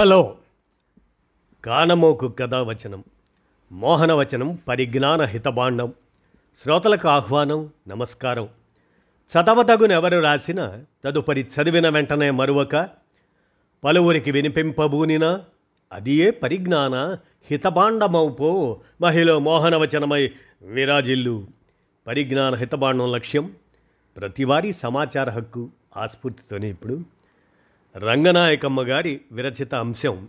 Hello. కానమోకు కథావచనం మోహనవచనం పరిజ్ఞాన హితబాండం శ్రోతలకు ఆహ్వానం నమస్కారం. చదవతగునెవరు రాసిన తదుపరి చదివిన వెంటనే మరువక పలువురికి వినిపింపబూనినా అదియే పరిజ్ఞాన హితబాండమౌపో మహిళ మోహనవచనమై విరాజిల్లు. పరిజ్ఞాన హితబాండం లక్ష్యం ప్రతివారీ సమాచార హక్కు ఆస్ఫూర్తితోనే ఇప్పుడు రంగనాయకమ్మ గారి విరచిత అంశం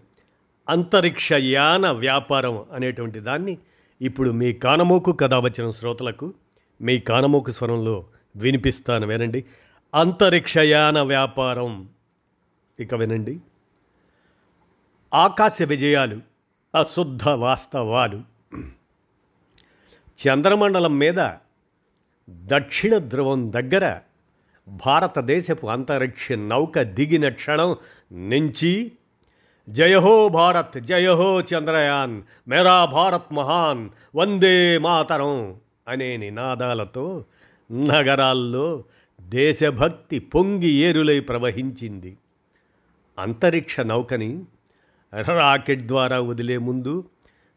అంతరిక్ష యాన వ్యాపారం అనేటువంటి దాన్ని ఇప్పుడు మీ కానమోకు కథ వచ్చిన శ్రోతలకు మీ కానమోకు స్వరంలో వినిపిస్తాను వినండి. అంతరిక్షయాన వ్యాపారం. ఇక వినండి. ఆకాశ విజయాలు అశుద్ధ వాస్తవాలు. చంద్రమండలం మీద దక్షిణ ధ్రువం దగ్గర భారతదేశపు అంతరిక్ష నౌక దిగిన క్షణం నుంచి జయహో భారత్ జయహో చంద్రయాన్ మేరా భారత్ మహాన్ వందే మాతరం అనే నినాదాలతో నగరాల్లో దేశభక్తి పొంగి ఏరులై ప్రవహించింది. అంతరిక్ష నౌకని రాకెట్ ద్వారా వదిలే ముందు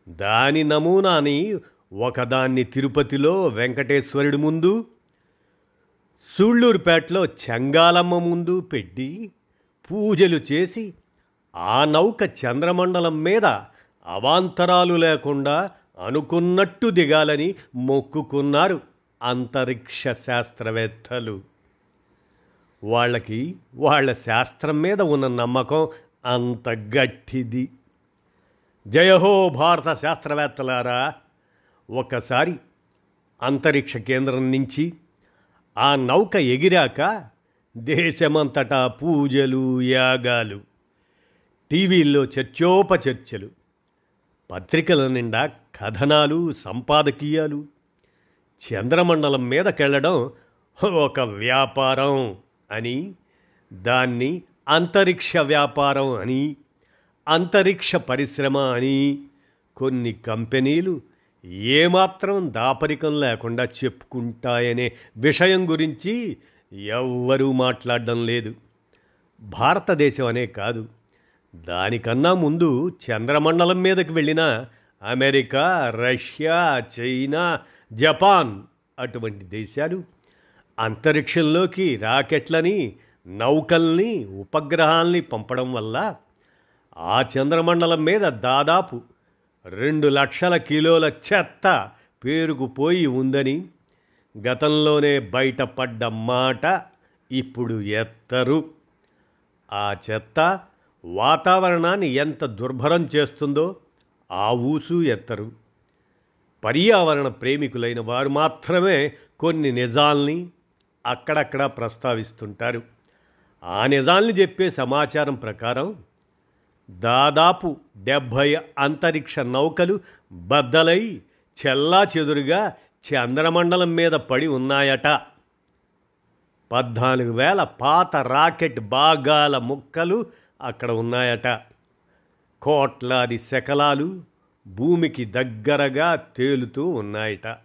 దాని నమూనాని ఒకదాన్ని తిరుపతిలో వెంకటేశ్వరుడి ముందు సూళ్ళూరుపేటలో చెంగాలమ్మ ముందు పెట్టి పూజలు చేసి ఆ నౌక చంద్రమండలం మీద అవాంతరాలు లేకుండా అనుకున్నట్టు దిగాలని మొక్కుకున్నారు అంతరిక్ష శాస్త్రవేత్తలు. వాళ్ళకి వాళ్ళ శాస్త్రం మీద ఉన్న నమ్మకం అంత గట్టిది. జయహో భారత శాస్త్రవేత్తలారా ఒకసారి అంతరిక్ష కేంద్రం నుంచి ఆ నౌక ఎగిరాక దేశమంతటా పూజలు యాగాలు టీవీల్లో చర్చోపచర్చలు పత్రికల నిండా కథనాలు సంపాదకీయాలు చంద్రమండలం మీదకెళ్ళడం ఒక వ్యాపారం అని దాన్ని అంతరిక్ష వ్యాపారం అని అంతరిక్ష పరిశ్రమ అని కొన్ని కంపెనీలు ఏమాత్రం దాపరికం లేకుండా చెప్పుకుంటాయనే విషయం గురించి ఎవ్వరూ మాట్లాడడం లేదు. భారతదేశం అనే కాదు. దానికన్నా ముందు చంద్రమండలం మీదకి వెళ్ళిన అమెరికా రష్యా చైనా జపాన్ అటువంటి దేశాలు అంతరిక్షంలోకి రాకెట్లని నౌకల్ని ఉపగ్రహాల్ని పంపడం వల్ల ఆ చంద్రమండలం మీద దాదాపు రెండు లక్షల కిలోల చెత్త పేరుకుపోయి ఉందని గతంలోనే బయటపడ్డ మాట ఇప్పుడు ఎత్తరు. ఆ చెత్త వాతావరణాన్ని ఎంత దుర్భరం చేస్తుందో ఆ ఊసు ఎత్తరు. పర్యావరణ ప్రేమికులైన వారు మాత్రమే కొన్ని నిజాల్ని అక్కడక్కడ ప్రస్తావిస్తుంటారు. ఆ నిజాల్ని చెప్పే సమాచారం ప్రకారం దాదాపు డెబ్భై అంతరిక్ష నౌకలు బద్దలై చెల్లా చెదురుగా చంద్రమండలం మీద పడి ఉన్నాయట. పద్నాలుగు వేల పాత రాకెట్ భాగాల ముక్కలు అక్కడ ఉన్నాయట. కోట్లాది శకలాలు భూమికి దగ్గరగా తేలుతూ ఉన్నాయట.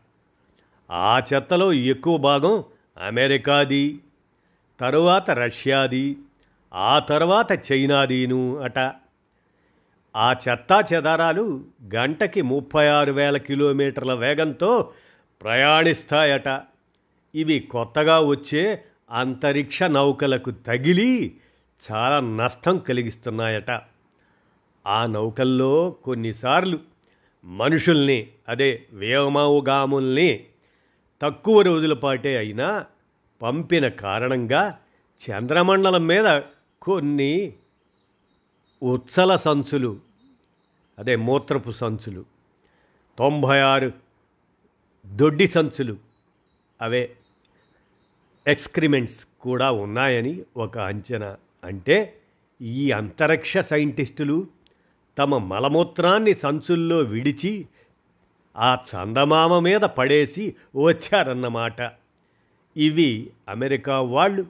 ఆ చెత్తలో ఎక్కువ భాగం అమెరికాది తరువాత రష్యాది ఆ తర్వాత చైనాదీను అట. ఆ చెత్తా చెదారాలు గంటకి ముప్పై ఆరు వేల కిలోమీటర్ల వేగంతో ప్రయాణిస్తాయట. ఇవి కొత్తగా వచ్చే అంతరిక్ష నౌకలకు తగిలి చాలా నష్టం కలిగిస్తున్నాయట. ఆ నౌకల్లో కొన్నిసార్లు మనుషుల్ని అదే వేగమావుగాముల్ని తక్కువ రోజుల పాటే అయినా పంపిన కారణంగా చంద్రమండలం మీద కొన్ని ఉత్సల సంచులు అదే మూత్రపు సంచులు. తొంభై ఆరు దొడ్డి సంచులు. అవే ఎక్స్క్రిమెంట్స్ కూడా ఉన్నాయని ఒక అంచనా. అంటే ఈ అంతరిక్ష సైంటిస్టులు తమ మలమూత్రాన్ని సంచుల్లో విడిచి ఆ చందమామ మీద పడేసి వచ్చారన్నమాట. ఇవి అమెరికా వాళ్ళు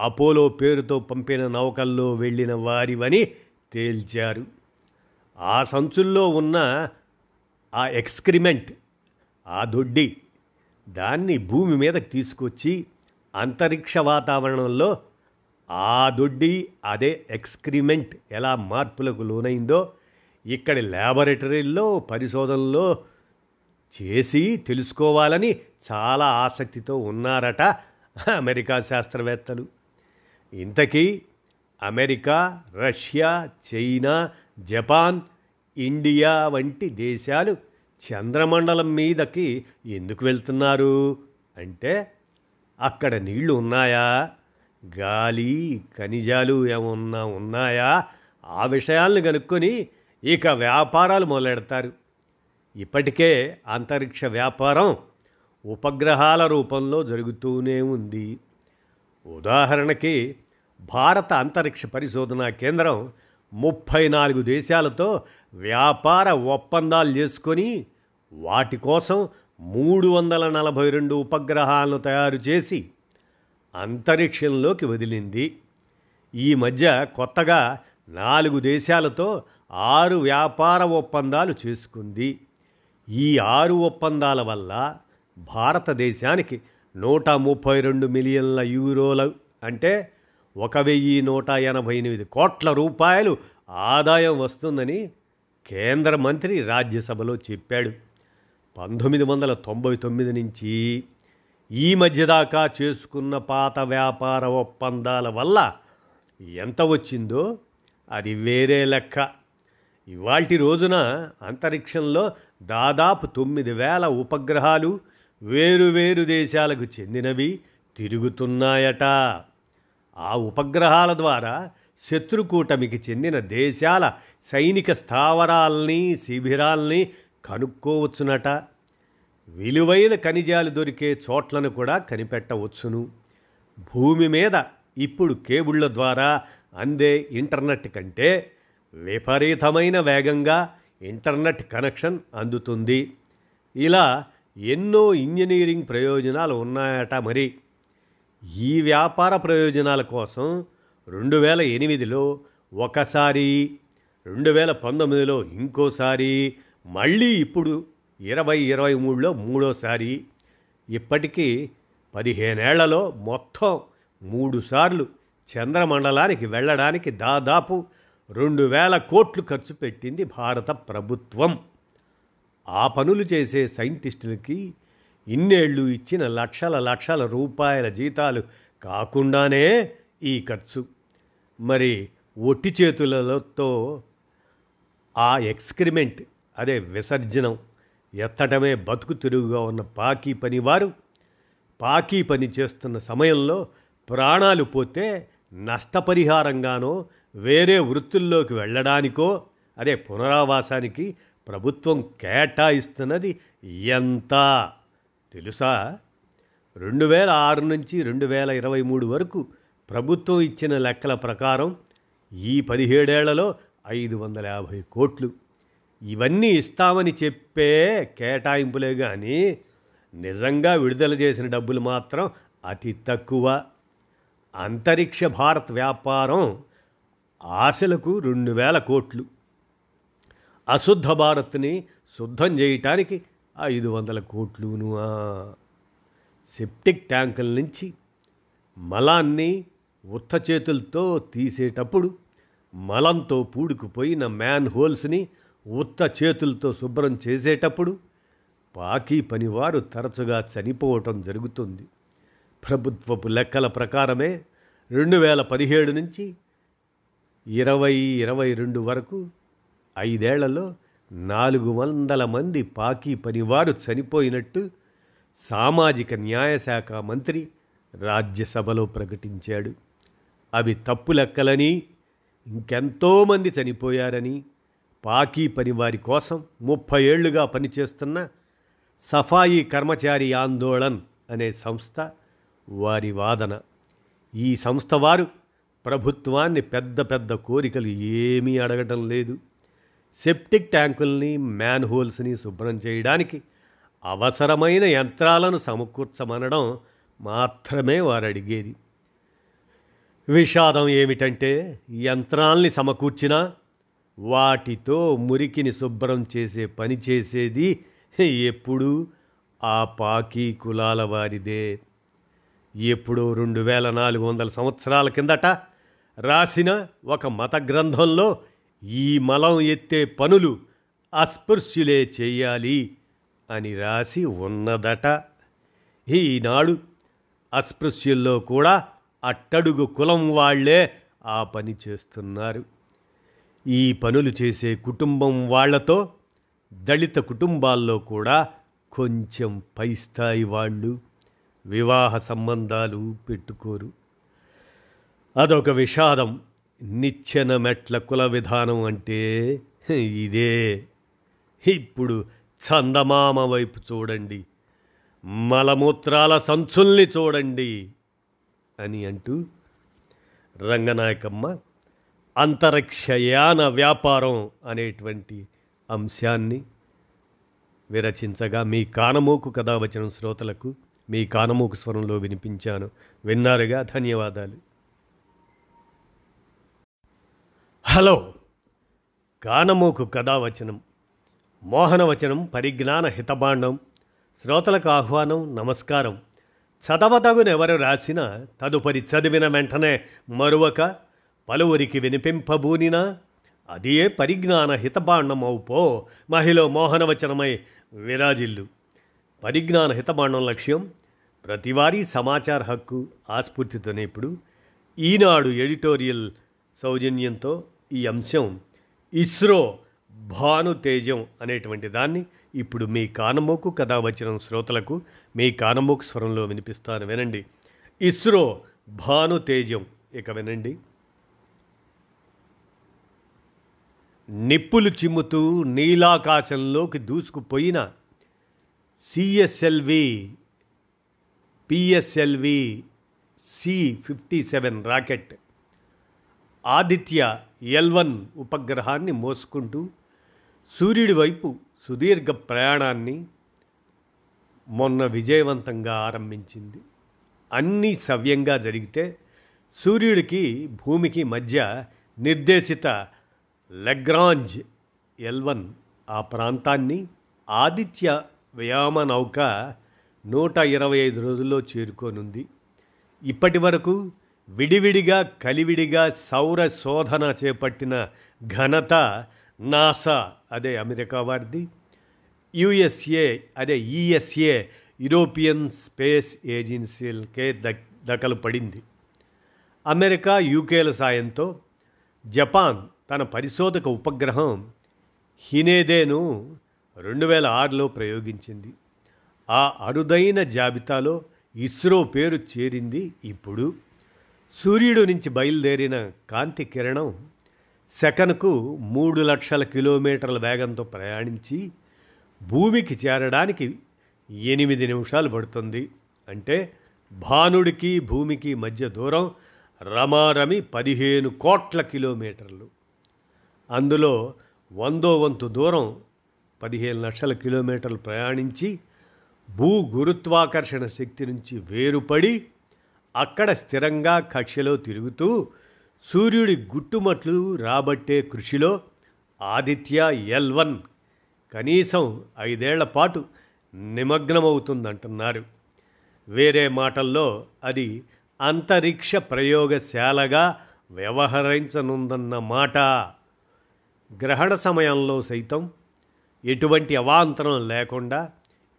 అపోలో పేరుతో పంపిన నౌకల్లో వెళ్ళిన వారివని తేల్చారు. ఆ సంచుల్లో ఉన్న ఆ ఎక్స్క్రిమెంట్ ఆ దొడ్డి దాన్ని భూమి మీదకి తీసుకొచ్చి అంతరిక్ష వాతావరణంలో ఆ దొడ్డి అదే ఎక్స్క్రిమెంట్ ఎలా మార్పులకు లోనైందో ఇక్కడి ల్యాబొరేటరీల్లో పరిశోధనలో చేసి తెలుసుకోవాలని చాలా ఆసక్తితో ఉన్నారట అమెరికా శాస్త్రవేత్తలు. ఇంతకీ America Russia China Japan India వంటి దేశాలు చంద్రమండలం మీదకి ఎందుకు వెళ్తున్నారు? అంటే అక్కడ నీళ్ళు ఉన్నాయా? గాలి ఖనిజాలు ఏమన్నా ఉన్నాయా? ఆ విషయాలను కనుక్కొని ఇక వ్యాపారాలు మొదలెడతారు. ఇప్పటికే అంతరిక్ష వ్యాపారం ఉపగ్రహాల రూపంలో జరుగుతూనే ఉంది. ఉదాహరణకి భారత అంతరిక్ష పరిశోధనా కేంద్రం ముప్పై నాలుగు దేశాలతో వ్యాపార ఒప్పందాలు చేసుకొని వాటి కోసం మూడు వందల నలభై రెండు ఉపగ్రహాలను తయారు చేసి అంతరిక్షంలోకి వదిలింది. ఈ మధ్య కొత్తగా నాలుగు దేశాలతో ఆరు వ్యాపార ఒప్పందాలు చేసుకుంది. ఈ ఆరు ఒప్పందాల వల్ల భారతదేశానికి నూట ముప్పై రెండు మిలియన్ల యూరోల అంటే ఒక వెయ్యి నూట ఎనభై ఎనిమిది కోట్ల రూపాయలు ఆదాయం వస్తుందని కేంద్ర మంత్రి రాజ్యసభలో చెప్పాడు. పంతొమ్మిది వందల తొంభై తొమ్మిది నుంచి ఈ మధ్యదాకా చేసుకున్న పాత వ్యాపార ఒప్పందాల వల్ల ఎంత వచ్చిందో అది వేరే లెక్క. ఇవాల్టి రోజున అంతరిక్షంలో దాదాపు తొమ్మిది వేల ఉపగ్రహాలు వేరువేరు దేశాలకు చెందినవి తిరుగుతున్నాయట. ఆ ఉపగ్రహాల ద్వారా శత్రుకూటమికి చెందిన దేశాల సైనిక స్థావరాల్ని శిబిరాల్ని కనుక్కోవచ్చునట. విలువైన ఖనిజాలు దొరికే చోట్లను కూడా కనిపెట్టవచ్చును. భూమి మీద ఇప్పుడు కేబుళ్ళ ద్వారా అందే ఇంటర్నెట్ కంటే విపరీతమైన వేగంగా ఇంటర్నెట్ కనెక్షన్ అందుతుంది. ఇలా ఎన్నో ఇంజనీరింగ్ ప్రయోజనాలు ఉన్నాయట మరి. ఈ వ్యాపార ప్రయోజనాల కోసం రెండు వేల ఎనిమిదిలో ఒకసారి రెండు వేల పంతొమ్మిదిలో ఇంకోసారి మళ్ళీ ఇప్పుడు ఇరవై ఇరవై మూడులో మూడోసారి ఇప్పటికీ పదిహేనేళ్ళలో మొత్తం మూడుసార్లు చంద్రమండలానికి వెళ్ళడానికి దాదాపు రెండు వేల కోట్లు ఖర్చు పెట్టింది భారత ప్రభుత్వం. ఆ పనులు చేసే సైంటిస్టులకి ఇన్నేళ్ళు ఇచ్చిన లక్షల లక్షల రూపాయల జీతాలు కాకుండానే ఈ ఖర్చు. మరి ఒట్టి చేతులతో ఆ ఎక్స్క్రిమెంట్ అదే విసర్జనం ఎత్తటమే బతుకు తిరుగుగా ఉన్న పాకీ పనివారు పాకీ పని చేస్తున్న సమయంలో ప్రాణాలు పోతే నష్టపరిహారంగానో వేరే వృత్తుల్లోకి వెళ్ళడానికో అదే పునరావాసానికి ప్రభుత్వం కేటాయిస్తున్నది ఎంత? తెలుసా? రెండు వేల ఆరు నుంచి రెండు వేల ఇరవై మూడు వరకు ప్రభుత్వం ఇచ్చిన లెక్కల ప్రకారం ఈ పదిహేడేళ్ళలో ఐదు వందల యాభై కోట్లు. ఇవన్నీ ఇస్తామని చెప్పే కేటాయింపులే కానీ నిజంగా విడుదల చేసిన డబ్బులు మాత్రం అతి తక్కువ. అంతరిక్ష భారత్ వ్యాపారం ఆశలకు రెండు వేల కోట్లు. అశుద్ధ భారత్ని శుద్ధం చేయటానికి ఐదు వందల కోట్లును సెప్టిక్ ట్యాంకుల నుంచి మలాన్ని ఉత్త చేతులతో తీసేటప్పుడు మలంతో పూడుకుపోయిన మ్యాన్ హోల్స్ని ఉత్త చేతులతో శుభ్రం చేసేటప్పుడు పాకీ పనివారు తరచుగా చనిపోవటం జరుగుతుంది. ప్రభుత్వపు లెక్కల ప్రకారమే రెండు వేల పదిహేడు నుంచి ఇరవై ఇరవై రెండు వరకు ఐదేళ్ళలో నాలుగు వందల మంది పాకీ పనివారు చనిపోయినట్టు సామాజిక న్యాయశాఖ మంత్రి రాజ్యసభలో ప్రకటించాడు. అవి తప్పు లెక్కలని ఇంకెంతోమంది చనిపోయారని పాకీ పనివారి కోసం ముప్పై ఏళ్ళుగా పనిచేస్తున్న సఫాయి కర్మచారి ఆందోళన్ అనే సంస్థ వారి వాదన. ఈ సంస్థ వారు ప్రభుత్వాన్ని పెద్ద పెద్ద కోరికలు ఏమీ అడగటం లేదు. సెప్టిక్ ట్యాంకుల్ని మ్యాన్ హోల్స్ని శుభ్రం చేయడానికి అవసరమైన యంత్రాలను సమకూర్చమనడం మాత్రమే వారు అడిగేది విషాదం ఏమిటంటే యంత్రాల్ని సమకూర్చినా వాటితో మురికిని శుభ్రం చేసే పని చేసేది ఎప్పుడూ ఆ పాకీ కులాల వారిదే. ఎప్పుడో రెండు వేల నాలుగు వందల సంవత్సరాల కిందట రాసిన ఒక మత గ్రంథంలో ఈ మలం ఎత్తే పనులు అస్పృశ్యులే చేయాలి అని రాసి ఉన్నదట. ఈనాడు అస్పృశ్యుల్లో కూడా అట్టడుగు కులం వాళ్ళే ఆ పని చేస్తున్నారు. ఈ పనులు చేసే కుటుంబం వాళ్ళతో దళిత కుటుంబాల్లో కూడా కొంచెం పై స్థాయి వాళ్ళు వివాహ సంబంధాలు పెట్టుకోరు. అదొక విషాదం. నిచ్చెన మెట్ల కుల విధానం అంటే ఇదే. ఇప్పుడు చందమామ వైపు చూడండి మలమూత్రాల సంచుల్ని చూడండి అని అంటూ రంగనాయకమ్మ అంతరిక్షయాన వ్యాపారం అనేటువంటి అంశాన్ని విరచించగా మీ కానమూకు కథ వచ్చిన శ్రోతలకు మీ కానమూకు స్వరంలో వినిపించాను. విన్నారుగా? ధన్యవాదాలు. హలో. కానమోకు కథావచనం మోహనవచనం పరిజ్ఞాన హితబాండం శ్రోతలకు ఆహ్వానం నమస్కారం. చదవతగునెవరు రాసిన తదుపరి చదివిన వెంటనే మరువక పలువురికి వినిపింపబూనినా అదే పరిజ్ఞాన హితబాండమవుపో మహిళ మోహనవచనమై విరాజిల్లు. పరిజ్ఞాన హితబాండం లక్ష్యం ప్రతివారీ సమాచార హక్కు ఆస్ఫూర్తితోనే ఇప్పుడు ఈనాడు ఎడిటోరియల్ సౌజన్యంతో ఈ అంశం ఇస్రో భాను తేజం అనేటువంటి దాన్ని ఇప్పుడు మీ కానమోకు కథ వచ్చిన శ్రోతలకు మీ కానమోకు స్వరంలో వినిపిస్తాను వినండి. ఇస్రో భాను తేజం ఇక వినండి. నిప్పులు చిమ్ముతూ నీలాకాశంలోకి దూసుకుపోయిన CSLV PSLV C fifty seven rocket Aditya L one ఉపగ్రహాన్ని మోసుకుంటూ సూర్యుడి వైపు సుదీర్ఘ ప్రయాణాన్ని మొన్న విజయవంతంగా ఆరంభించింది. అన్నీ సవ్యంగా జరిగితే సూర్యుడికి భూమికి మధ్య నిర్దేశిత లెగ్రాంజ్ ఎల్వన్ ఆ ప్రాంతాన్ని ఆదిత్య వ్యాయామ నౌక నూట ఇరవై ఐదు రోజుల్లో చేరుకోనుంది. ఇప్పటి వరకు విడివిడిగా కలివిడిగా సౌర శోధన చేపట్టిన ఘనత నాసా అదే అమెరికా వారిది. యుఎస్ఏ అదే ఈఎస్ఏ యూరోపియన్ స్పేస్ ఏజెన్సీలకే దక్ దఖలు పడింది. అమెరికా యూకేల సాయంతో జపాన్ తన పరిశోధక ఉపగ్రహం హినేదేను రెండు వేల ఆరులో ప్రయోగించింది. ఆ అరుదైన జాబితాలో ఇస్రో పేరు చేరింది ఇప్పుడు. సూర్యుడు నుంచి బయలుదేరిన కాంతి కిరణం సెకనుకు మూడు లక్షల కిలోమీటర్ల వేగంతో ప్రయాణించి భూమికి చేరడానికి ఎనిమిది నిమిషాలు పడుతుంది. అంటే భానుడికి భూమికి మధ్య దూరం రమారమి పదిహేను కోట్ల కిలోమీటర్లు. అందులో వందో వంతు దూరం పదిహేను లక్షల కిలోమీటర్లు ప్రయాణించి భూ గురుత్వాకర్షణ శక్తి నుంచి వేరుపడి అక్కడ స్థిరంగా కక్షలో తిరుగుతూ సూర్యుడి గుట్టుమట్లు రాబట్టే కృషిలో ఆదిత్య ఎల్ వన్ కనీసం ఐదేళ్ళ పాటు నిమగ్నమవుతుందంటున్నారు. వేరే మాటల్లో అది అంతరిక్ష ప్రయోగశాలగా వ్యవహరించనుందన్న మాట. గ్రహణ సమయంలో సైతం ఎటువంటి అవాంతరం లేకుండా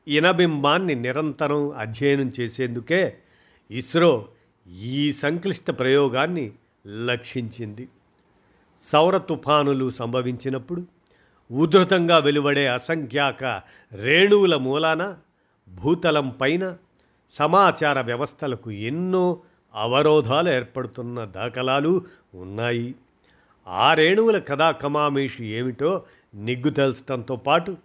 ఇనబింబాన్ని నిరంతరం అధ్యయనం చేసేందుకే ఇస్రో ఈ సంక్లిష్ట ప్రయోగాన్ని లక్షించింది. సౌర తుఫానులు సంభవించినప్పుడు ఉధృతంగా వెలువడే అసంఖ్యాక రేణువుల మూలాన భూతలం పైన సమాచార వ్యవస్థలకు ఎన్నో అవరోధాలు ఏర్పడుతున్న దాఖలాలు ఉన్నాయి. ఆ రేణువుల కథా కమామేషి ఏమిటో నిగ్గు తెలుసటంతో పాటు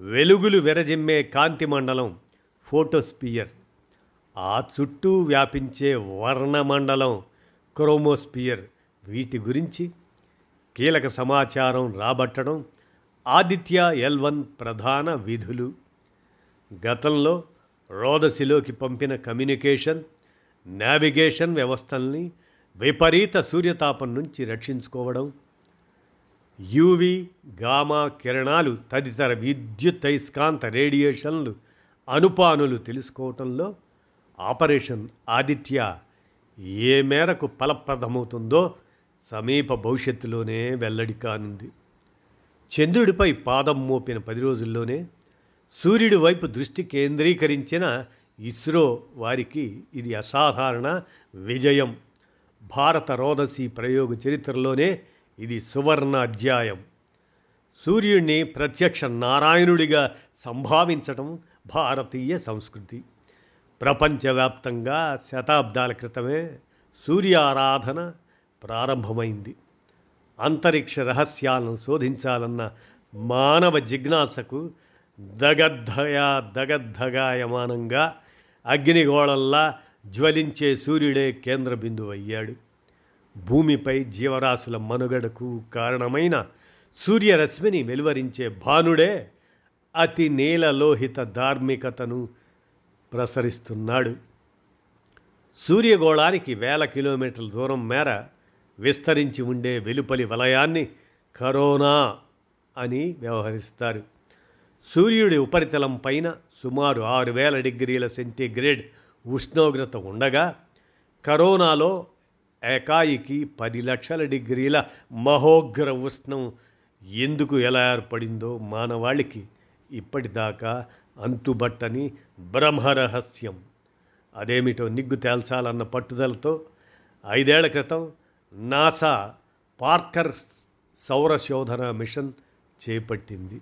వెలుగులు విరజిమ్మే కాంతి మండలం ఫోటోస్పియర్ ఆ చుట్టూ వ్యాపించే వర్ణమండలం క్రోమోస్పియర్. వీటి గురించి కీలక సమాచారం రాబట్టడం ఆదిత్య ఎల్ వన్ ప్రధాన విధులు. గతంలో రోదసిలోకి పంపిన కమ్యూనికేషన్ నావిగేషన్ వ్యవస్థల్ని విపరీత సూర్యతాపం నుంచి రక్షించుకోవడం. యూవి గామా కిరణాలు తదితర విద్యుత్ అయస్కాంత రేడియేషన్లు అనుపానులు తెలుసుకోవటంలో ఆపరేషన్ ఆదిత్య ఏ మేరకు ఫలప్రదమవుతుందో సమీప భవిష్యత్తులోనే వెల్లడి కానుంది. చంద్రుడిపై పాదం మోపిన పది రోజుల్లోనే సూర్యుడి వైపు దృష్టి కేంద్రీకరించిన ఇస్రో వారికి ఇది అసాధారణ విజయం. భారత రోదసి ప్రయోగ చరిత్రలోనే ఇది సువర్ణ అధ్యాయం. సూర్యుడిని ప్రత్యక్ష నారాయణుడిగా సంభావించటం భారతీయ సంస్కృతి. ప్రపంచవ్యాప్తంగా శతాబ్దాల క్రితమే సూర్య ఆరాధన ప్రారంభమైంది. అంతరిక్ష రహస్యాలను శోధించాలన్న మానవ జిజ్ఞాసకు దగద్ధయా దగద్ధగాయమానంగా అగ్నిగోళంలా జ్వలించే సూర్యుడే కేంద్ర బిందువు అయ్యాడు భూమిపై జీవరాశుల మనుగడకు కారణమైన సూర్యరశ్మిని వెలువరించే భానుడే అతి నీలలోహిత ధార్మికతను ప్రసరిస్తున్నాడు. సూర్యగోళానికి వేల కిలోమీటర్ల దూరం మేర విస్తరించి ఉండే వెలుపలి వలయాన్ని కరోనా అని వ్యవహరిస్తారు. సూర్యుడి ఉపరితలం పైన సుమారు ఆరు వేల డిగ్రీల సెంటీగ్రేడ్ ఉష్ణోగ్రత ఉండగా కరోనాలో ఏకాయికి పది లక్షల డిగ్రీల మహోగ్ర ఉష్ణం ఎందుకు ఎలా ఏర్పడిందో మానవాళికి ఇప్పటిదాకా అంతుబట్టని బ్రహ్మరహస్యం. అదేమిటో నిగ్గు తేల్చాలన్న పట్టుదలతో ఐదేళ్ళ క్రితం నాసా పార్కర్ సౌర శోధన మిషన్ చేపట్టింది.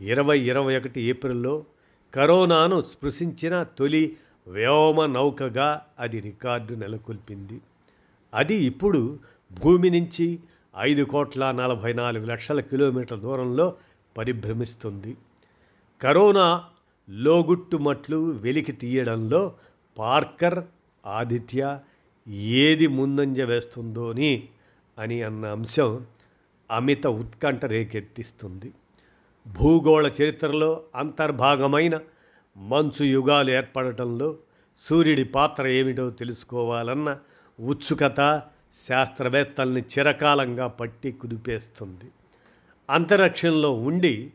ఇరవై ఇరవై ఒకటి ఏప్రిల్లో కరోనాను స్పృశించిన తొలి వ్యోమ నౌకగా అది రికార్డు నెలకొల్పింది. అది ఇప్పుడు భూమి నుంచి ఐదు కోట్ల నలభై నాలుగు లక్షల కిలోమీటర్ల దూరంలో పరిభ్రమిస్తుంది. కరోనా లోగుట్టుమట్లు వెలికి తీయడంలో పార్కర్ ఆదిత్య ఏది ముందంజ వేస్తుందోని అని అన్న అంశం అమిత ఉత్కంఠ రేకెత్తిస్తుంది. భూగోళ చరిత్రలో అంతర్భాగమైన మంచు యుగాలు ఏర్పడటంలో సూర్యుడి పాత్ర ఏమిటో తెలుసుకోవాలన్న ఉత్సుకత శాస్త్రవేత్తల్ని చిరకాలంగా పట్టి కుదిపేస్తుంది. అంతరిక్షంలో ఉండి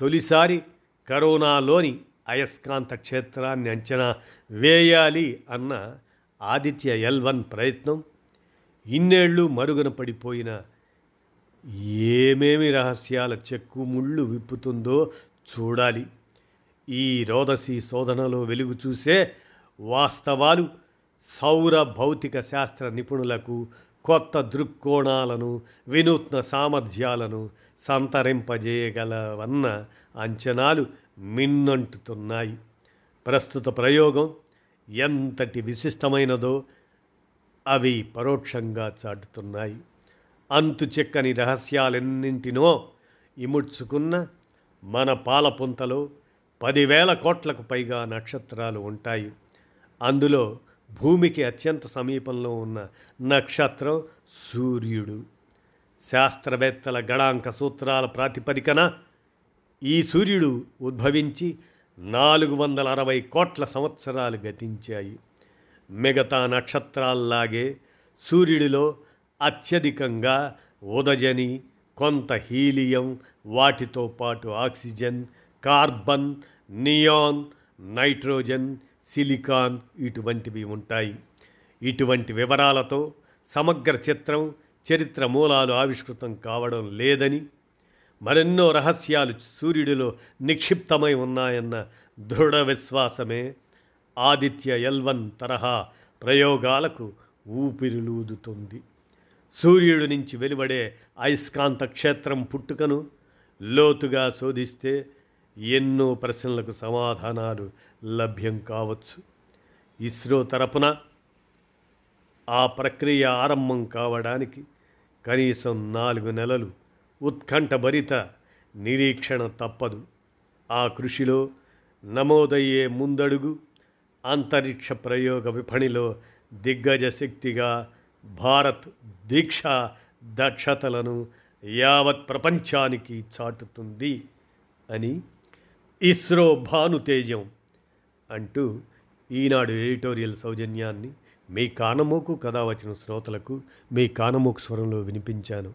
తొలిసారి కరోనాలోని అయస్కాంత క్షేత్రాన్ని అంచనా వేయాలి అన్న ఆదిత్య ఎల్ వన్ ప్రయత్నం. ఇన్నేళ్ళు మరుగున పడిపోయిన ఏమేమి రహస్యాల చెక్కు ముళ్ళు విప్పుతుందో చూడాలి. ఈ రోదసి శోధనలో వెలుగు చూసే వాస్తవాలు సౌర భౌతిక శాస్త్ర నిపుణులకు కొత్త దృక్కోణాలను వినూత్న సామర్థ్యాలను సంతరింపజేయగలవన్న అంచనాలు మిన్నంటుతున్నాయి. ప్రస్తుత ప్రయోగం ఎంతటి విశిష్టమైనదో అవి పరోక్షంగా చాటుతున్నాయి. అంతు చెక్కని రహస్యాలెన్నింటినో ఇముడ్చుకున్న మన పాలపుంతలో పదివేల కోట్లకు పైగా నక్షత్రాలు ఉంటాయి. అందులో భూమికి అత్యంత సమీపంలో ఉన్న నక్షత్రం సూర్యుడు. శాస్త్రవేత్తల గణాంక సూత్రాల ప్రాతిపదికన ఈ సూర్యుడు ఉద్భవించి నాలుగు వందల అరవై కోట్ల సంవత్సరాలు గతించాయి. మిగతా నక్షత్రాల్లాగే సూర్యుడిలో అత్యధికంగా ఉదజని కొంత హీలియం వాటితో పాటు oxygen carbon neon nitrogen silicon ఇటువంటివి ఉంటాయి. ఇటువంటి వివరాలతో సమగ్ర చిత్రం చరిత్ర మూలాలు ఆవిష్కృతం కావడం లేదని మరెన్నో రహస్యాలు సూర్యుడిలో నిక్షిప్తమై ఉన్నాయన్న దృఢ విశ్వాసమే ఆదిత్య ఎల్వన్ తరహా ప్రయోగాలకు ఊపిరిలూదుతుంది. సూర్యుడి నుంచి వెలువడే అయస్కాంత క్షేత్రం పుట్టుకను లోతుగా శోధిస్తే ఎన్నో ప్రశ్నలకు సమాధానాలు లభ్యం కావచ్చు. ఇస్రో తరపున ఆ ప్రక్రియ ఆరంభం కావడానికి కనీసం నాలుగు నెలలు ఉత్కంఠభరిత నిరీక్షణ తప్పదు. ఆ కృషిలో నమోదయ్యే ముందడుగు అంతరిక్ష ప్రయోగ విపణిలో దిగ్గజ శక్తిగా భారత్ దీక్ష దక్షతలను యావత్ ప్రపంచానికి చాటుతుంది అని ఇస్రో భానుతేజం అంటూ ఈనాడు ఎడిటోరియల్ సౌజన్యాన్ని మీ కానమోకు కథ వచ్చిన శ్రోతలకు మీ కానమోకు స్వరంలో వినిపించాను.